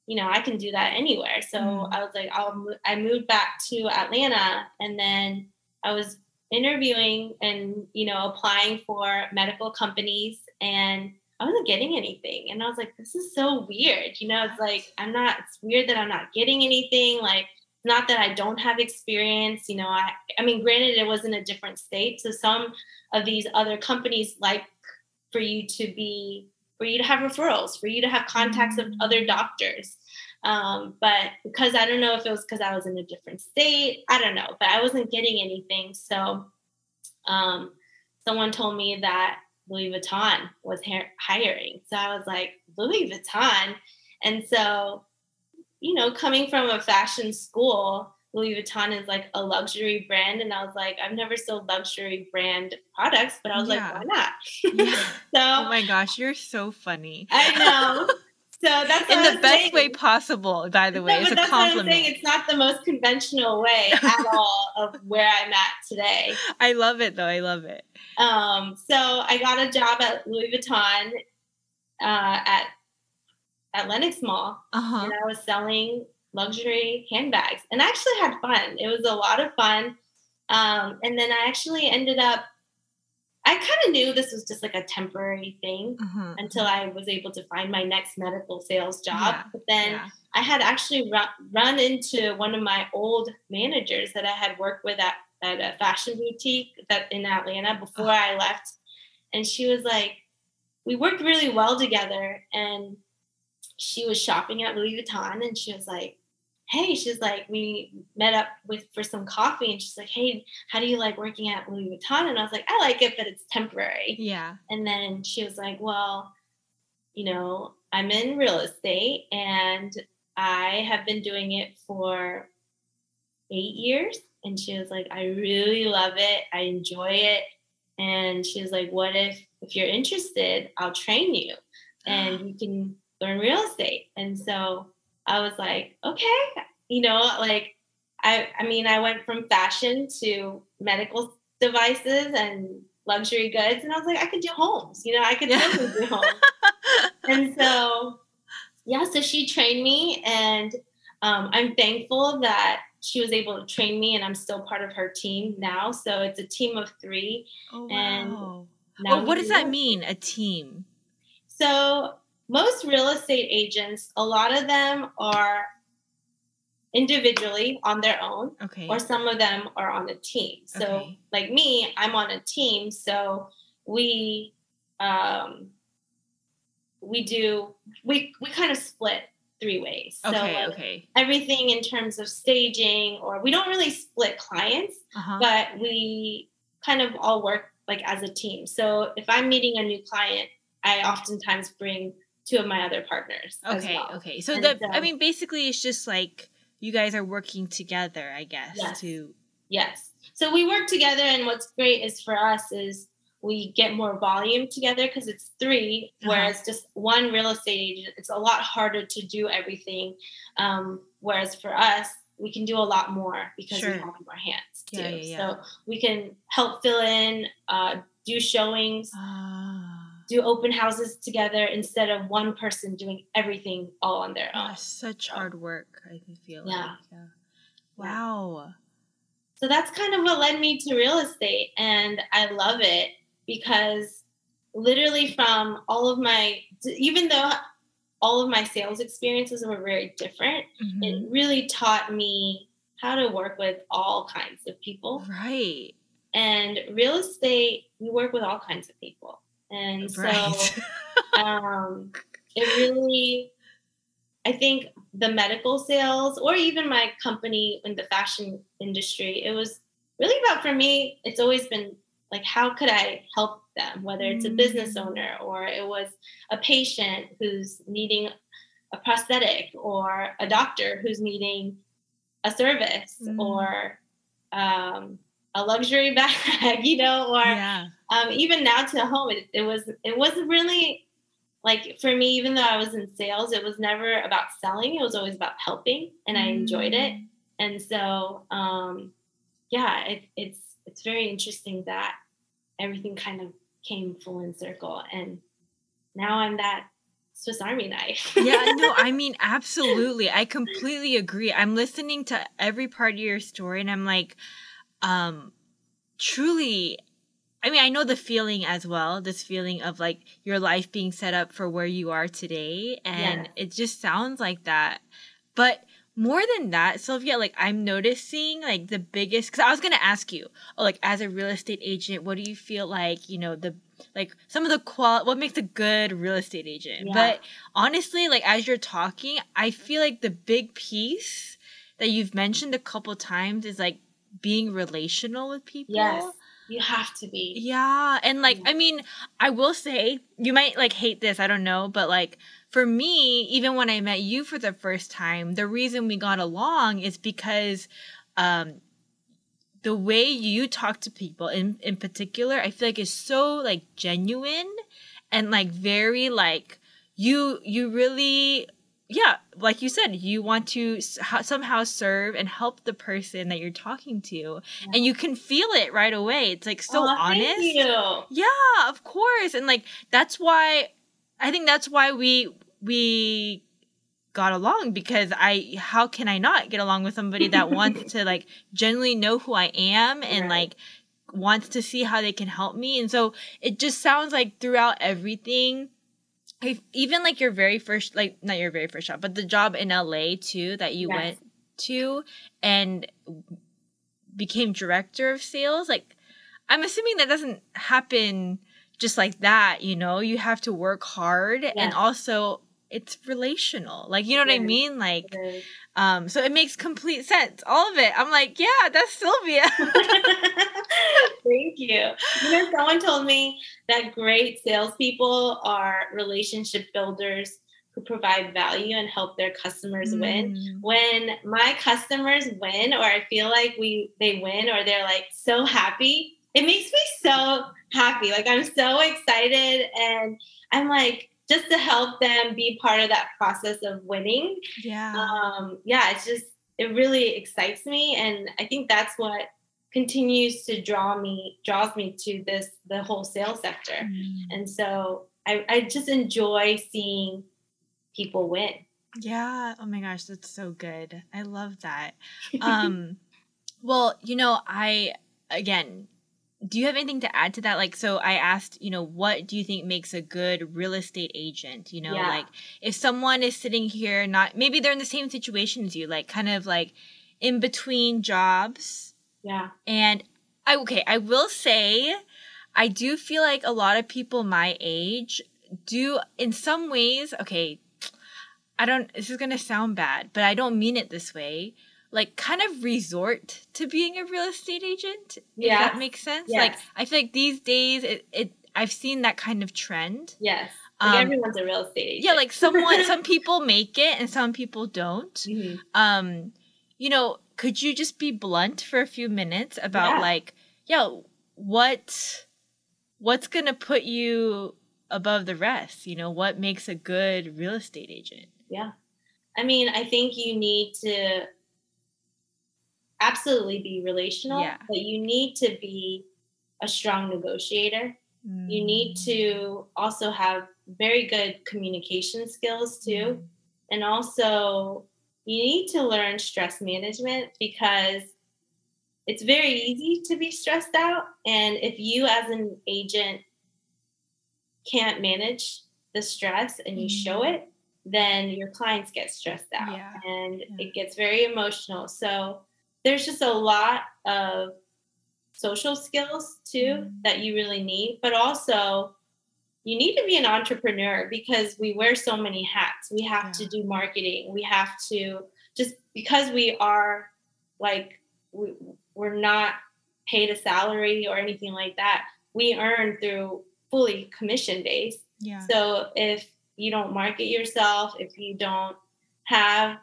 you know, I can do that anywhere. So Mhm. I was like, I'll, I moved back to Atlanta and then I was interviewing and, you know, applying for medical companies and I wasn't getting anything. And I was like, this is so weird. You know, it's like, I'm not, it's weird that I'm not getting anything. Like, not that I don't have experience, you know, I, I mean, granted, it was in a different state. So some of these other companies like for you to be, for you to have referrals, for you to have contacts of other doctors. Um, but because I don't know if it was because I was in a different state, I don't know, but I wasn't getting anything. So um, someone told me that Louis Vuitton was ha- hiring. So I was like, Louis Vuitton. And so, you know, coming from a fashion school, Louis Vuitton is like a luxury brand. And I was like, I've never sold luxury brand products, but I was Yeah. like, why not? Yeah. so oh my gosh you're so funny I know. So that's in the best saying. way possible by the way No, it's but a that's what I'm saying. compliment It's not the most conventional way at all of where I'm at today. i love it though i love it Um, so I got a job at Louis Vuitton uh, at at Lenox Mall, uh-huh and I was selling luxury handbags, and I actually had fun. It was a lot of fun. Um, and then I actually ended up. I kind of knew this was just like a temporary thing uh-huh until I was able to find my next medical sales job. Yeah, But then yeah. I had actually run, run into one of my old managers that I had worked with at, at a fashion boutique that in Atlanta before I left. And she was like, we worked really well together. And she was shopping at Louis Vuitton and she was like, hey, she's like, we met up with for some coffee and she's like, hey, how do you like working at Louis Vuitton? And I was like, I like it, but it's temporary. yeah And then she was like, Well, you know, I'm in real estate and I have been doing it for eight years. And she was like, I really love it. I enjoy it. And she was like, What if, if you're interested, I'll train you and ah. you can learn real estate. And so I was like, Okay, you know, like, I, I mean, I went from fashion to medical devices and luxury goods, and I was like, I could do homes, you know, I could yeah. totally do homes. and so, yeah, so she trained me, and um, I'm thankful that she was able to train me, and I'm still part of her team now. So it's a team of three. Oh, wow. And well, what does that mean, a team? So most real estate agents, a lot of them are individually on their own okay. or some of them are on a team. So okay. like me i'm on a team so we um we do we we kind of split three ways. Okay, so like okay. everything in terms of staging or we don't really split clients uh-huh. but we kind of all work like as a team. So if i'm meeting a new client i oftentimes bring two of my other partners okay well. okay so that i mean basically it's just like you guys are working together, I guess, yes. to Yes. So we work together and what's great is for us is we get more volume together because it's 3 uh-huh. whereas just one real estate agent, it's a lot harder to do everything. Um, whereas for us, we can do a lot more because sure. we have more hands too. Yeah, yeah, yeah. So we can help fill in, uh, do showings. Uh do open houses together instead of one person doing everything all on their own. such hard work, I feel yeah. like. Yeah. Wow. So that's kind of what led me to real estate. And I love it because literally from all of my, even though all of my sales experiences were very different, mm-hmm. it really taught me how to work with all kinds of people. Right. And real estate, we work with all kinds of people. And right. so um, it really, I think the medical sales or even my company in the fashion industry, it was really about for me, it's always been like, how could I help them? Whether it's a business mm. owner or it was a patient who's needing a prosthetic or a doctor who's needing a service mm. or um, a luxury bag, you know, or yeah. Um, even now to home, it, it was it wasn't really like for me. Even though I was in sales, it was never about selling. It was always about helping, and I enjoyed it. Mm. And so, um, yeah, it, it's it's very interesting that everything kind of came full in circle, and now I'm that Swiss Army knife. yeah, no, I mean, absolutely. I completely agree. I'm listening to every part of your story and I'm like, um truly I mean, I know the feeling as well, this feeling of like your life being set up for where you are today. And yeah. it just sounds like that. But more than that, Sylvia, like I'm noticing like the biggest, cause I was going to ask you, oh, like as a real estate agent, what do you feel like, you know, the, like some of the qual, what makes a good real estate agent? Yeah. But honestly, like as you're talking, I feel like the big piece that you've mentioned a couple times is like being relational with people. Yes. You have to be. Yeah. And like, I mean, I will say, you might like hate this, I don't know, but like for me, even when I met you for the first time, the reason we got along is because um the way you talk to people in in particular, I feel like is so like genuine and like very like you you really yeah, like you said, you want to somehow serve and help the person that you're talking to, yeah. and you can feel it right away. It's like so oh, honest. Yeah, of course, and like that's why I think that's why we we got along because I how can I not get along with somebody that wants to like genuinely know who I am and right. like wants to see how they can help me, and so it just sounds like throughout everything even like your very first like not your very first job but the job in la too that you yes. went to and became director of sales like i'm assuming that doesn't happen just like that you know you have to work hard yes. and also it's relational. Like, you know what I mean? Like, um, so it makes complete sense. All of it. I'm like, yeah, that's Sylvia. Thank you. You know, someone told me that great salespeople are relationship builders who provide value and help their customers win. Mm. When my customers win, or I feel like we they win, or they're like so happy, it makes me so happy. Like I'm so excited, and I'm like just to help them be part of that process of winning Yeah. um yeah it's just it really excites me and i think that's what continues to draw me draws me to this the wholesale sector Mm. and so i i just enjoy seeing people win Yeah. Oh my gosh, that's so good. I love that. Um well, you know, I again, do you have anything to add to that? Like so I asked, you know, what do you think makes a good real estate agent? You know, Yeah. like if someone is sitting here not maybe they're in the same situation as you, like kind of like in between jobs yeah and I okay, I will say I do feel like a lot of people my age do in some ways, okay, I don't this is going to sound bad, but I don't mean it this way. Like kind of resort to being a real estate agent. Yes. that makes sense. Like I feel like these days it, it I've seen that kind of trend. yes like Um, everyone's a real estate agent yeah, like someone some people make it and some people don't Mhm. um you know could you just be blunt for a few minutes about Yeah. like yeah what what's gonna put you above the rest you know what makes a good real estate agent yeah i mean i think you need to absolutely be relational Yeah. but you need to be a strong negotiator you need Mm. to also have very good communication skills too Mm. and also you need to learn stress management because it's very easy to be stressed out and if you as an agent can't manage the stress and you show Mhm. it then your clients get stressed out Yeah. and Yeah. it gets very emotional so there's just a lot of social skills too Mhm. that you really need but also you need to be an entrepreneur because we wear so many hats. We have to do marketing. We have to just because we are like we, we're not paid a salary or anything like that we earn through fully commission based. Yeah. So if you don't market yourself, if you don't have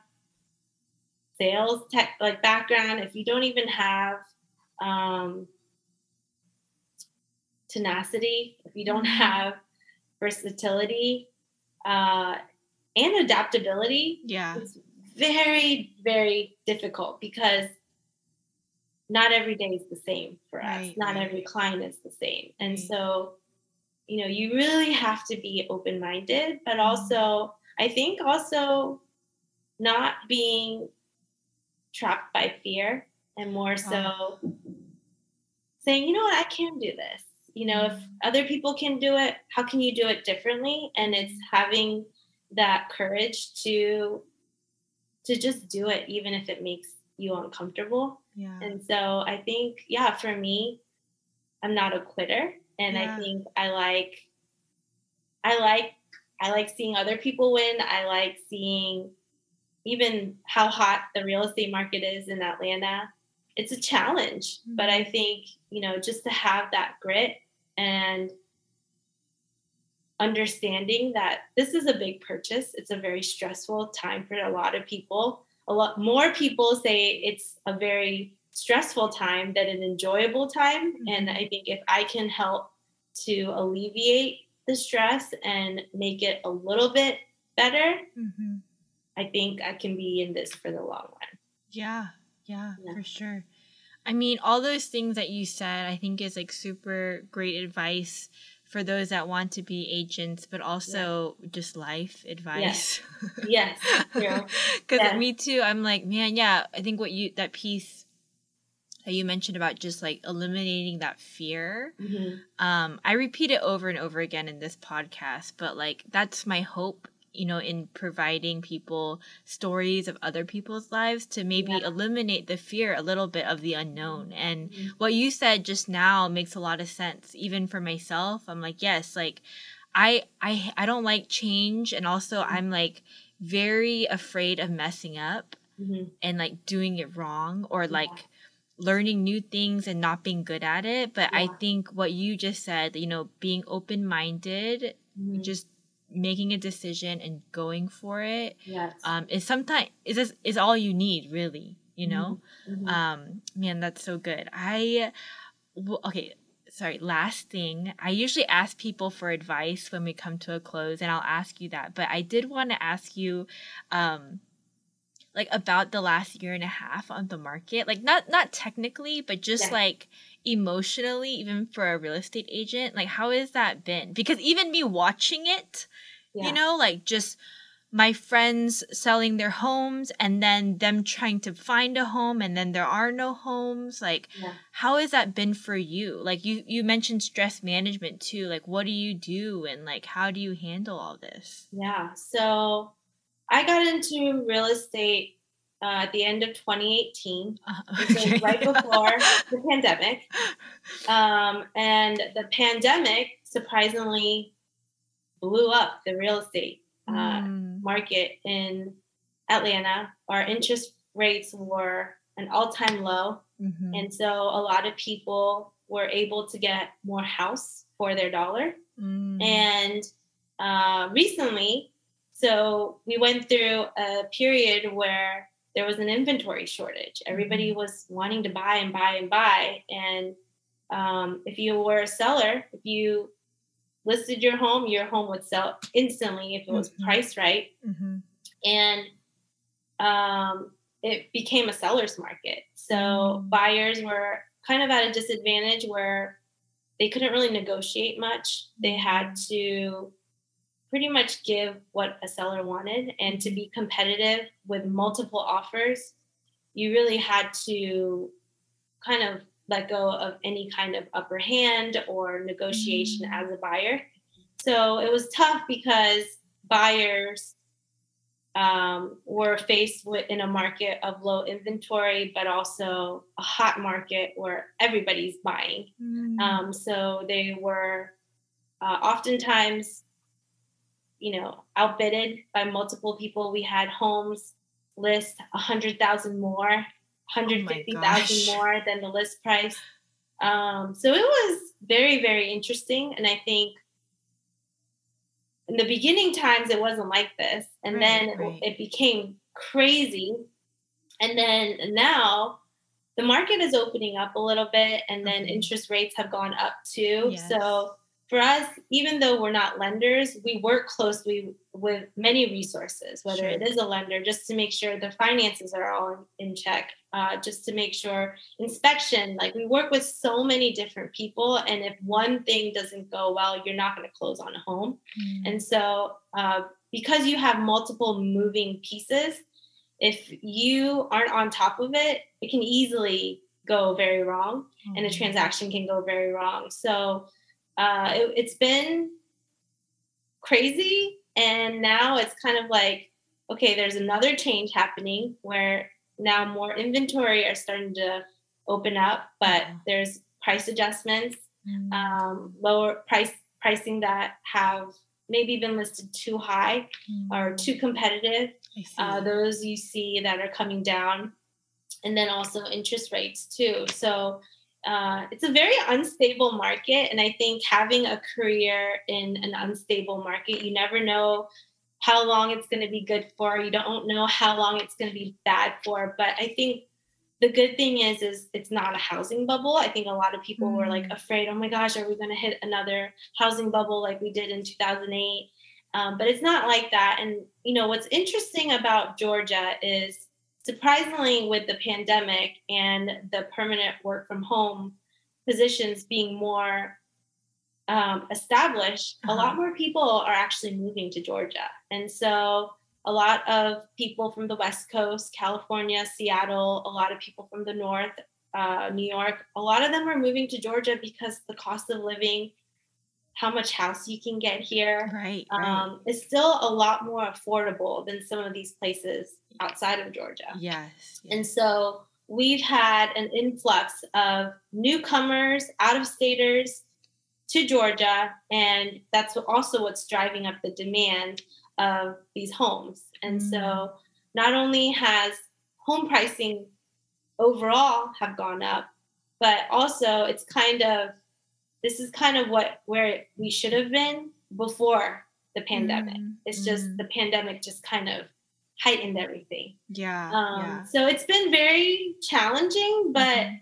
sales tech like background, if you don't even have um, tenacity, if you don't have versatility uh, and adaptability, yeah it's very very difficult because not every day is the same for us Right, not right. every client is the same and Right. so you know you really have to be open minded but Mhm. also i think also not being trapped by fear and more so saying you know what? I can do this. You know if Mhm. other people can do it how can you do it differently? And it's having that courage to to just do it even if it makes you uncomfortable. Yeah. And so i think yeah for me i'm not a quitter. And Yeah. i think i like i like i like seeing other people win. I like seeing even how hot the real estate market is in atlanta it's a challenge. But i think you know just to have that grit and understanding that this is a big purchase it's a very stressful time for a lot of people. A lot more people say it's a very stressful time than an enjoyable time. And Mhm. i think if i can help to alleviate the stress and make it a little bit better hmm i think i can be in this for the long run Yeah, yeah, Yeah. for sure. I mean, all those things that you said, I think is like super great advice for those that want to be agents, but also just life advice. yes true. Because Yeah. me too, I'm like, man, yeah, I think what you, that piece that you mentioned about just like eliminating that fear, Mhm. um, I repeat it over and over again in this podcast, but like that's my hope, you know, in providing people stories of other people's lives to maybe Yeah. eliminate the fear a little bit of the unknown. And Mhm. what you said just now makes a lot of sense, even for myself. I'm like, yes, like I I I don't like change and also I'm like very afraid of messing up Mhm. and like doing it wrong or Yeah. like learning new things and not being good at it. But I think what you just said, you know, being open minded, Mhm. just making a decision and going for it yes. um is sometimes is this is all you need really you know Mhm. um man that's so good i w- okay sorry last thing i usually ask people for advice when we come to a close and i'll ask you that but i did want to ask you um like about the last year and a half on the market like not not technically but just Yeah. like emotionally even for a real estate agent like how has that been because even me watching it Yeah. you know like just my friends selling their homes and then them trying to find a home and then there are no homes like Yeah. how has that been for you like you you mentioned stress management too like what do you do and like how do you handle all this Yeah. So I got into real estate uh, at the end of 2018, uh, which was right before the pandemic. Um, and the pandemic surprisingly blew up the real estate uh, Mm, market in Atlanta. Our interest rates were an all time low. mhm, And so a lot of people were able to get more house for their dollar. mm, And uh, recently, so we went through a period where there was an inventory shortage. Everybody was wanting to buy and buy and buy. And um, if you were a seller, if you listed your home, your home would sell instantly if it was Mhm. priced right. mhm, And um, it became a seller's market. So Mm. buyers were kind of at a disadvantage where they couldn't really negotiate much. They had to pretty much give what a seller wanted. And to be competitive with multiple offers you really had to kind of let go of any kind of upper hand or negotiation Mm. as a buyer. So it was tough because buyers um, were faced with in a market of low inventory but also a hot market where everybody's buying. Mm, um, so they were uh, oftentimes, you know, outbidded by multiple people. We had homes list a hundred thousand more, hundred fifty thousand gosh. more than the list price. Um, so it was very, very interesting, and I think in the beginning times it wasn't like this, and Right, then it- right. it became crazy, and then now the market is opening up a little bit and then Mhm. interest rates have gone up too Yes. so for us even though we're not lenders we work closely with many resources whether it Sure. is a lender just to make sure the finances are all in, check uh, just to make sure inspection like we work with so many different people and if one thing doesn't go well you're not going to close on a home mm, and so, uh, because you have multiple moving pieces, if you aren't on top of it, it can easily go very wrong and a oh, transaction can go very wrong. So, uh, it, it's been crazy. And now it's kind of like, okay, there's another change happening where now more inventory are starting to open up, but there's price adjustments mm, um, lower price pricing that have maybe been listed too high or mm, too competitive. Uh, those you see that are coming down, and then also interest rates too. So uh, it's a very unstable market, and I think having a career in an unstable market, you never know how long it's going to be good for. You don't know how long it's going to be bad for. But I think the good thing is is it's not a housing bubble i think a lot of people were like Mm. afraid oh my gosh are we going to hit another housing bubble like we did in 2008 um, but it's not like that and you know what's interesting about georgia is surprisingly with the pandemic and the permanent work from home positions being more um, established a lot Uh-huh. more people are actually moving to georgia and so a lot of people from the West Coast, California, Seattle, a lot of people from the North, uh, New York, a lot of them are moving to Georgia because the cost of living, how much house you can get here, right, right. um, is still a lot more affordable than some of these places outside of Georgia. yes, yes. And so we've had an influx of newcomers, out of staters, to Georgia, and that's also what's driving up the demand of these homes. And mm. so, not only has home pricing overall have gone up, but also it's kind of this is kind of what where we should have been before the pandemic. Mm. It's just mm. the pandemic just kind of heightened everything. Yeah, um, yeah. So it's been very challenging, but. Mm-hmm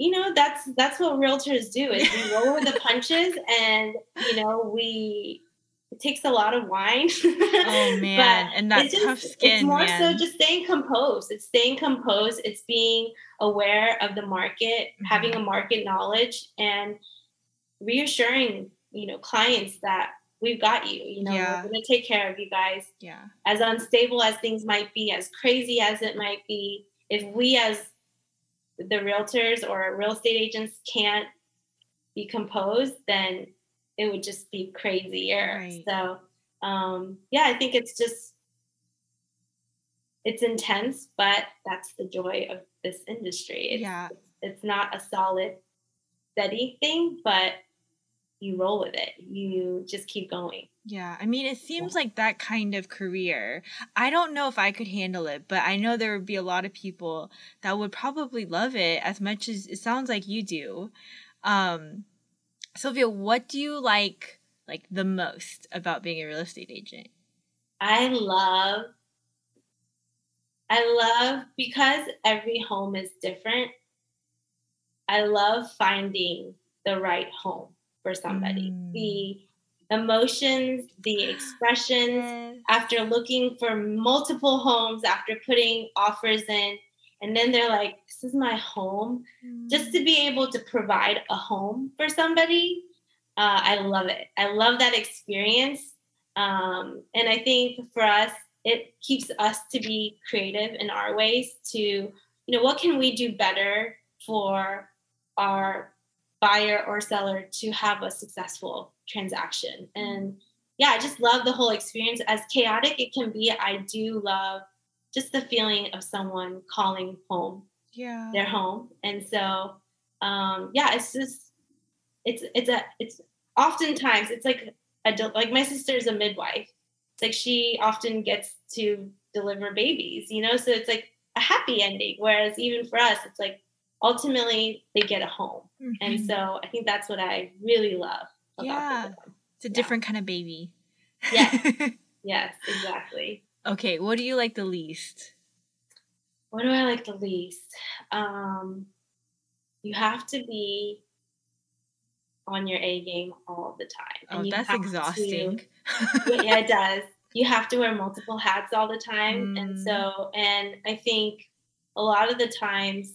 you know that's that's what realtors do is we roll with the punches and you know we it takes a lot of wine oh man and that just, tough skin it's more man. so just staying composed it's staying composed it's being aware of the market mm-hmm. having a market knowledge and reassuring you know clients that we've got you you know yeah. we're going to take care of you guys yeah as unstable as things might be as crazy as it might be if we as the realtors or real estate agents can't be composed, then it would just be crazier. Right. So, um, yeah, I think it's just it's intense, but that's the joy of this industry. It's, yeah, it's, it's not a solid, steady thing, but you roll with it. You just keep going. Yeah, I mean, it seems like that kind of career. I don't know if I could handle it, but I know there would be a lot of people that would probably love it as much as it sounds like you do. Um, Sylvia, what do you like like the most about being a real estate agent? I love I love because every home is different. I love finding the right home for somebody. Mm. The emotions, the expressions after looking for multiple homes, after putting offers in. And then they're like, this is my home. Mm. Just to be able to provide a home for somebody, uh, I love it. I love that experience. Um, and I think for us, it keeps us to be creative in our ways to, you know, what can we do better for our buyer or seller to have a successful transaction. And yeah, I just love the whole experience. As chaotic it can be, I do love just the feeling of someone calling home. Yeah. Their home. And so um yeah, it's just it's it's a it's oftentimes it's like a like my sister is a midwife. It's like she often gets to deliver babies, you know, so it's like a happy ending. Whereas even for us, it's like ultimately they get a home. Mm-hmm. And so I think that's what I really love. yeah. It's a different yeah. kind of baby. Yes. yes, exactly. Okay, what do you like the least? What do I like the least? Um, you have to be on your A game all the time. And oh, that's exhausting. To, yeah, it does. You have to wear multiple hats all the time. Mm. And so, and I think a lot of the times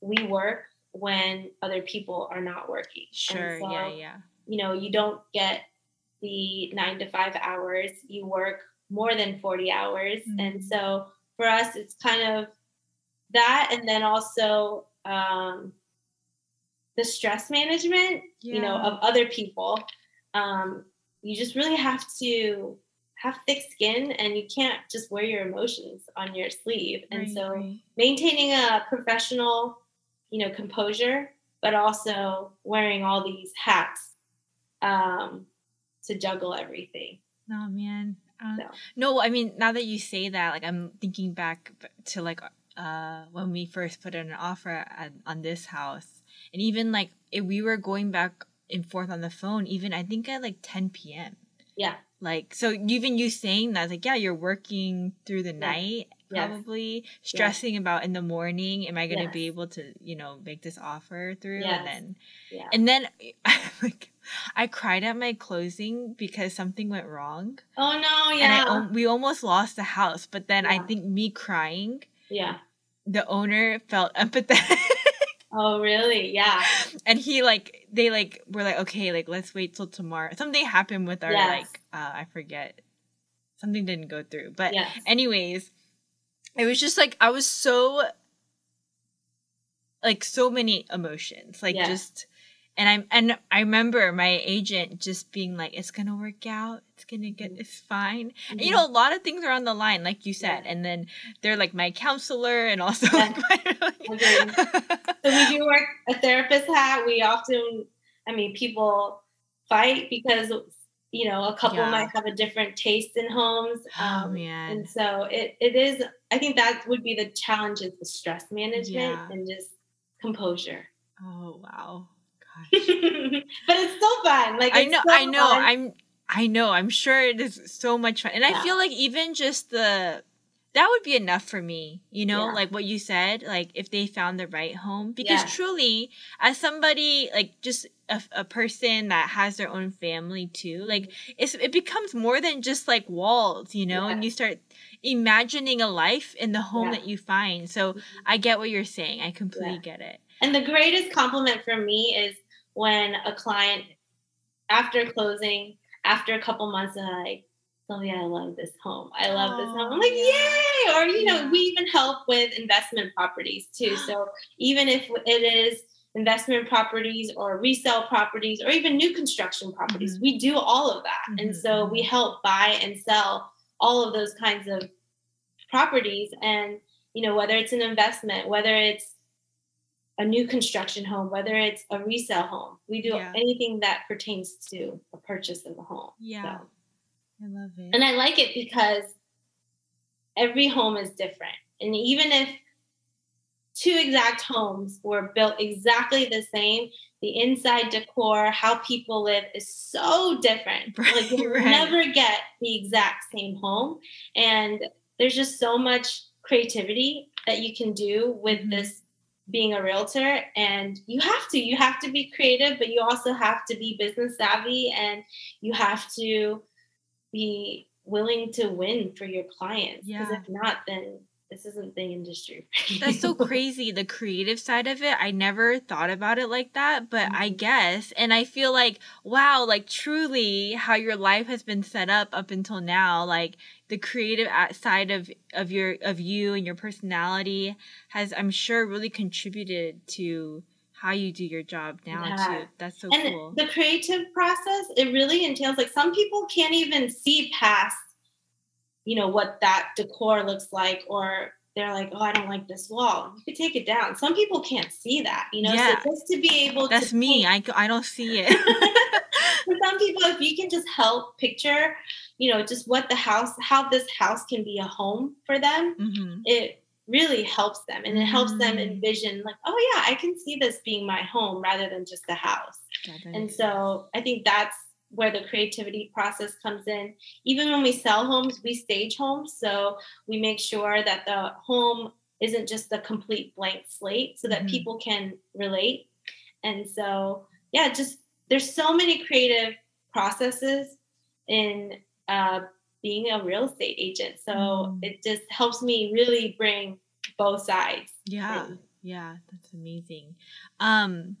we work when other people are not working. Sure. So, yeah. Yeah. You know, you don't get the nine to five hours. You work more than 40 hours. Mm-hmm. And so for us, it's kind of that. And then also um, the stress management, yeah. you know, of other people. Um, you just really have to have thick skin and you can't just wear your emotions on your sleeve. And right, so right. maintaining a professional you know, composure, but also wearing all these hats um, to juggle everything. Oh man. Uh, so. No, I mean, now that you say that, like I'm thinking back to like uh, when we first put in an offer at, on this house, and even like if we were going back and forth on the phone, even I think at like 10 p.m. Yeah. Like so, even you saying that, like yeah, you're working through the yeah. night, probably yes. stressing yes. about in the morning am i going to yes. be able to you know make this offer through and then yeah. and then like i cried at my closing because something went wrong oh no yeah and I, we almost lost the house but then yeah. i think me crying yeah the owner felt empathetic Oh really? Yeah. And he like they like were like okay like let's wait till tomorrow. Something happened with our yes. like uh, I forget. Something didn't go through. But yes. anyways, it was just like I was so like so many emotions. Like just and I'm and I remember my agent just being like, "It's gonna work out. It's gonna get. Mm-hmm. It's fine." Mm-hmm. And you know, a lot of things are on the line, like you said. Yeah. And then they're like my counselor, and also yeah. like, my, like so we do work a therapist hat. We often I mean, people fight because you know a couple Yeah. might have a different taste in homes. Oh Um, man. and so it, it is i think that would be the challenge is the stress management Yeah. and just composure Oh wow. Gosh. but it's still fun like I know so I know. fun. I'm I know. I'm sure it is so much fun. And I feel like even just the that would be enough for me, you know, Yeah. like what you said, like if they found the right home. Because Yeah. truly, as somebody like just a, a person that has their own family too, like it's it becomes more than just like walls, you know, and you start imagining a life in the home Yeah. that you find. So Mhm. I get what you're saying. I completely Yeah. get it. and the greatest compliment for me is when a client after closing after a couple months are like Sylvia, I love this home. I love this home. I'm like, Oh, yay! Or, you know, we even help with investment properties too. So even if it is investment properties or resale properties or even new construction properties, Mhm. we do all of that. And Mhm, so we help buy and sell all of those kinds of properties. And, you know, whether it's an investment, whether it's a new construction home, whether it's a resale home, we do Yeah. anything that pertains to a purchase of a home. Yeah. So- I love it. and I like it because every home is different. And even if two exact homes were built exactly the same, the inside decor, how people live is so different. Right, like you'll right. never get the exact same home. And there's just so much creativity that you can do with Mhm. this being a realtor and you have to you have to be creative but you also have to be business savvy and you have to be willing to win for your clients because Yeah. if not then this isn't the industry for That's so crazy. The creative side of it, I never thought about it like that, but I Mhm. guess. And I feel like, wow, like truly how your life has been set up up until now, like the creative side of, of your, of you and your personality has, I'm sure, really contributed to how you do your job now Yeah. too. That's so and cool. the creative process it really entails like some people can't even see past you know what that decor looks like or they're like oh i don't like this wall you could take it down some people can't see that you know Yeah. so just to be able That's to me. paint- I, I don't see it. for some people if you can just help picture you know just what the house how this house can be a home for them hmm it really helps them and it helps them Mm. envision like oh yeah i can see this being my home rather than just a house and so I think that's where the creativity process comes in. Even when we sell homes, we stage homes. So we make sure that the home isn't just a complete blank slate so that Mhm. people can relate. And so, yeah, just there's so many creative processes in uh, being a real estate agent. So Mm. it just helps me really bring both sides. Yeah. Yeah, that's amazing. Um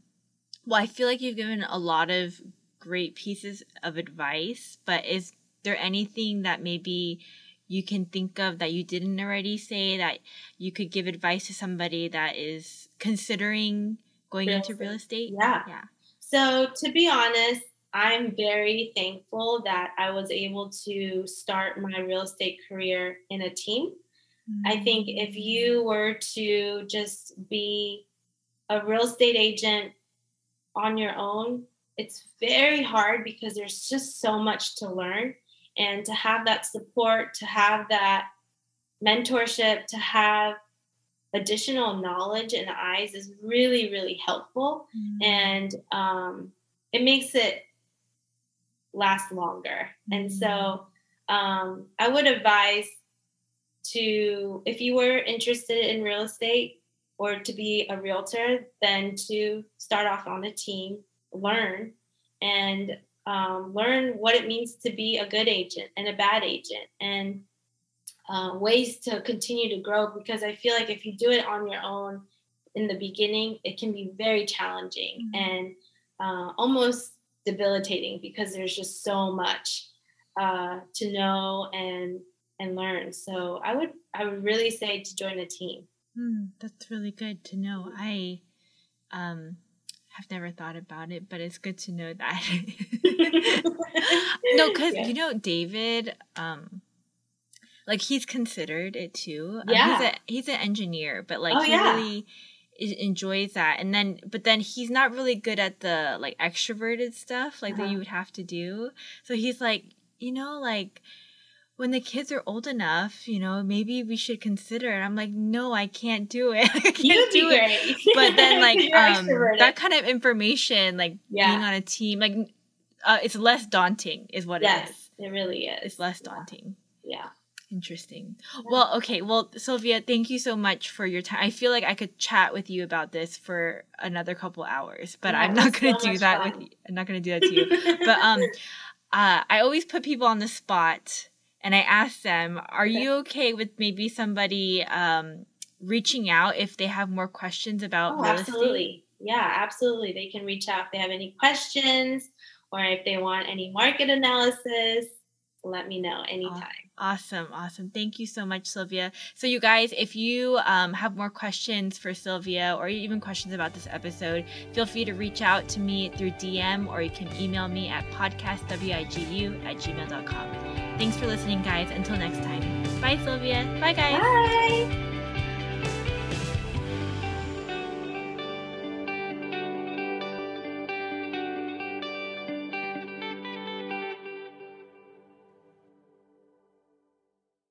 well, I feel like you've given a lot of great pieces of advice, but is there anything that maybe you can think of that you didn't already say that you could give advice to somebody that is considering going Real into real estate? Yeah. Yeah. So, to be honest, I'm very thankful that I was able to start my real estate career in a team. I think if you were to just be a real estate agent on your own, it's very hard because there's just so much to learn. And to have that support, to have that mentorship, to have additional knowledge and eyes is really, really helpful Mm. and um, it makes it last longer. And so um, I would advise to, if you were interested in real estate or to be a realtor, then to start off on a team, learn, and um, learn what it means to be a good agent and a bad agent, and uh, ways to continue to grow. Because I feel like if you do it on your own in the beginning, it can be very challenging Mhm. and uh, almost debilitating because there's just so much uh, to know and and learn. So I would I would really say to join a team. Hmm, that's really good to know. I um have never thought about it, but it's good to know that. no, because Yeah. you know David, um, like he's considered it too. Um, Yeah. he's a he's an engineer, but like Oh, he yeah. really enjoys that and then but then he's not really good at the like extroverted stuff like uh-huh. that you would have to do so he's like you know like when the kids are old enough, you know, maybe we should consider it. I'm like, no, I can't do it. I can't You'd do it. But then like um that kind of information, like yeah. being on a team, like uh, it's less daunting is what yes, it is. It really is. It's less daunting. Yeah. Interesting. Yeah. Well, okay. Well, Sylvia, thank you so much for your time. I feel like I could chat with you about this for another couple hours, but yeah, I'm not going to so do that fun. with you. I'm not going to do that to you. but um uh I always put people on the spot and I ask them, "Are okay. you okay with maybe somebody um reaching out if they have more questions about oh, real absolutely. estate?" Yeah, absolutely. They can reach out if they have any questions or if they want any market analysis let me know anytime. Awesome, awesome. Thank you so much, Sylvia. So, you guys, if you um, have more questions for Sylvia or even questions about this episode, feel free to reach out to me through DM or you can email me at podcastwigu at gmail.com. Thanks for listening, guys. Until next time. Bye, Sylvia. Bye, guys. Bye.